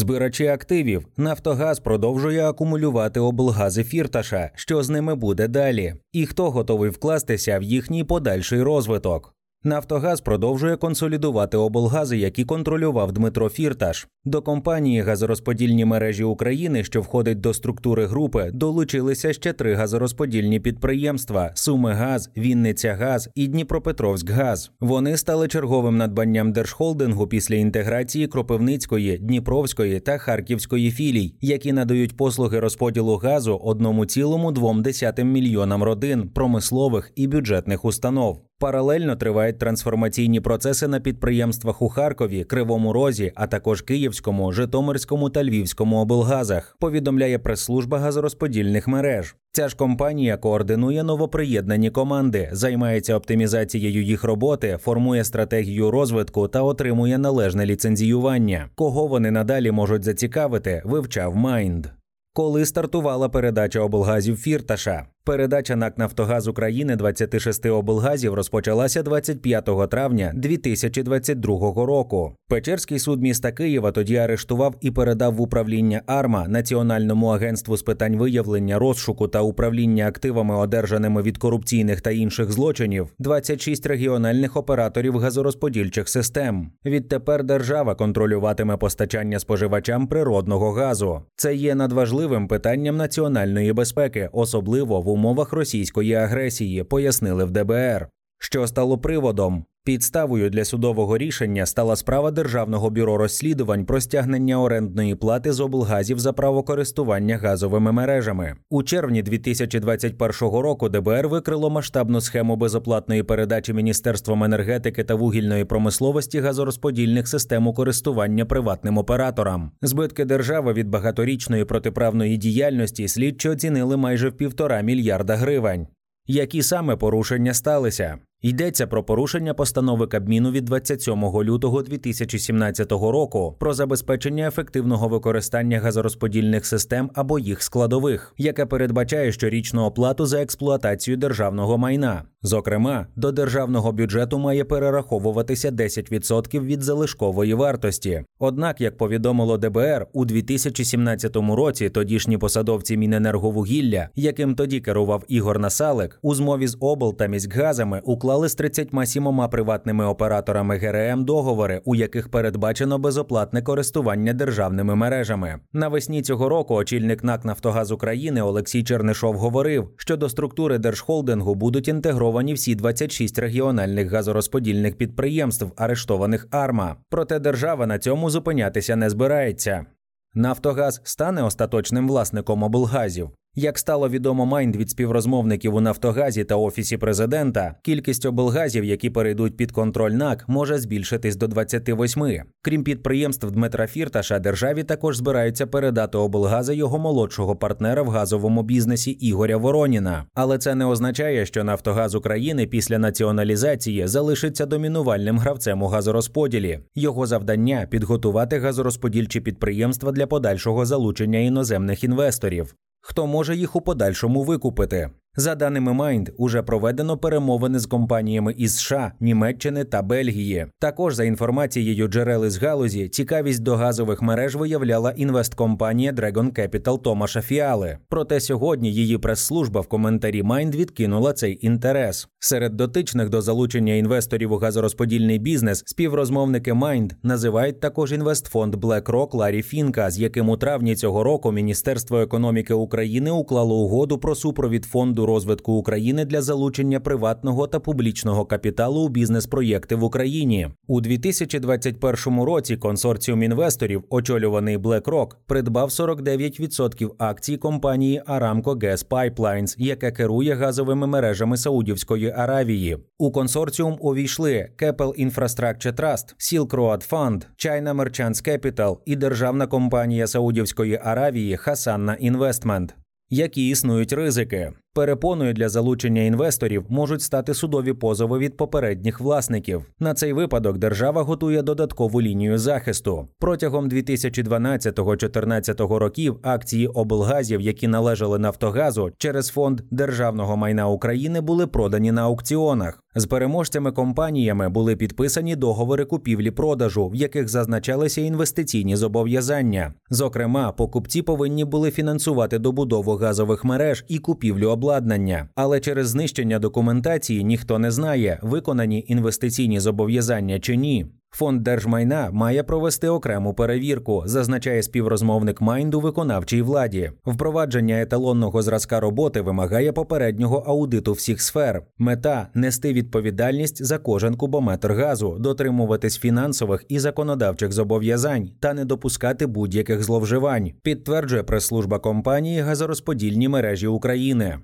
Збирачі активів. Нафтогаз продовжує акумулювати облгази фірташа, що з ними буде далі, і хто готовий вкластися в їхній подальший розвиток. Нафтогаз продовжує консолідувати облгази, які контролював Дмитро Фірташ. До компанії газорозподільні мережі України, що входить до структури групи, долучилися ще три газорозподільні підприємства: Сумигаз, Вінницягаз і Дніпропетровськгаз. Вони стали черговим надбанням держхолдингу після інтеграції Кропивницької, Дніпровської та Харківської філій, які надають послуги розподілу газу 1,2 мільйонам родин, промислових і бюджетних установ. Паралельно тривають трансформаційні процеси на підприємствах у Харкові, Кривому Розі, а також Київському, Житомирському та Львівському облгазах. Повідомляє прес-служба газорозподільних мереж. Ця ж компанія координує новоприєднані команди, займається оптимізацією їх роботи, формує стратегію розвитку та отримує належне ліцензіювання. Кого вони надалі можуть зацікавити, вивчав Майнд. Коли стартувала передача облгазів Фірташа, Передача НАК Нафтогаз України 26 облгазів розпочалася 25 травня 2022 року. Печерський суд міста Києва тоді арештував і передав в управління АРМА Національному агентству з питань виявлення, розшуку та управління активами, одержаними від корупційних та інших злочинів, 26 регіональних операторів газорозподільчих систем. Відтепер держава контролюватиме постачання споживачам природного газу. Це є надважливим питанням національної безпеки, особливо в умовах російської агресії, пояснили в ДБР. Що стало приводом? Підставою для судового рішення стала справа Державного бюро розслідувань про стягнення орендної плати з облгазів за право користування газовими мережами. У червні 2021 року ДБР викрило масштабну схему безоплатної передачі Міністерством енергетики та вугільної промисловості газорозподільних систем у користування приватним операторам. Збитки держави від багаторічної протиправної діяльності слідчі оцінили майже в півтора мільярда гривень. Які саме порушення сталися? Йдеться про порушення постанови Кабміну від 27 лютого 2017 року про забезпечення ефективного використання газорозподільних систем або їх складових, яке передбачає щорічну оплату за експлуатацію державного майна. Зокрема, до державного бюджету має перераховуватися 10% від залишкової вартості. Однак, як повідомило ДБР, у 2017 році тодішні посадовці Міненерговугілля, яким тоді керував Ігор Насалик, у змові з обл та міськгазами уклали уклали з 37 приватними операторами ГРМ договори, у яких передбачено безоплатне користування державними мережами. Навесні цього року очільник НАК Нафтогаз України Олексій Чернишов говорив, що до структури держхолдингу будуть інтегровані всі 26 регіональних газорозподільних підприємств, арештованих АРМА. Проте держава на цьому зупинятися не збирається. Нафтогаз стане остаточним власником облгазів. Як стало відомо Майнд від співрозмовників у Нафтогазі та Офісі президента, кількість облгазів, які перейдуть під контроль НАК, може збільшитись до 28. Крім підприємств Дмитра Фірташа, державі також збираються передати облгази його молодшого партнера в газовому бізнесі Ігоря Вороніна. Але це не означає, що Нафтогаз України після націоналізації залишиться домінувальним гравцем у газорозподілі. Його завдання підготувати газорозподільчі підприємства для подальшого залучення іноземних інвесторів. Хто може їх у подальшому викупити? За даними Mind, уже проведено перемовини з компаніями із США, Німеччини та Бельгії. Також за інформацією джерел із галузі, цікавість до газових мереж виявляла інвесткомпанія Dragon Capital Томаша Фіали. Проте сьогодні її прес-служба в коментарі Mind відкинула цей інтерес. Серед дотичних до залучення інвесторів у газорозподільний бізнес співрозмовники Mind називають також інвестфонд BlackRock Ларі Фінка, з яким у травні цього року Міністерство економіки України уклало угоду про супровід фонду фонду розвитку України для залучення приватного та публічного капіталу у бізнес-проєкти в Україні у 2021 році. Консорціум інвесторів, очолюваний BlackRock, придбав 49% акцій компанії Aramco Gas Pipelines, яка керує газовими мережами Саудівської Аравії. У консорціум увійшли Keppel Infrastructure Trust, Silk Road Fund, China Merchants Capital і державна компанія Саудівської Аравії Хасанна Investment. Які існують ризики Перепоною для залучення інвесторів можуть стати судові позови від попередніх власників. На цей випадок держава готує додаткову лінію захисту. Протягом 2012-2014 років акції облгазів, які належали Нафтогазу, через фонд державного майна України були продані на аукціонах. З переможцями компаніями були підписані договори купівлі-продажу, в яких зазначалися інвестиційні зобов'язання. Зокрема, покупці повинні були фінансувати добудову газових мереж і купівлю обладнання. Але через знищення документації ніхто не знає, виконані інвестиційні зобов'язання чи ні. Фонд держмайна має провести окрему перевірку, зазначає співрозмовник Майнду виконавчій владі. Впровадження еталонного зразка роботи вимагає попереднього аудиту всіх сфер. Мета нести відповідальність за кожен кубометр газу, дотримуватись фінансових і законодавчих зобов'язань та не допускати будь-яких зловживань. Підтверджує прес-служба компанії газорозподільні мережі України.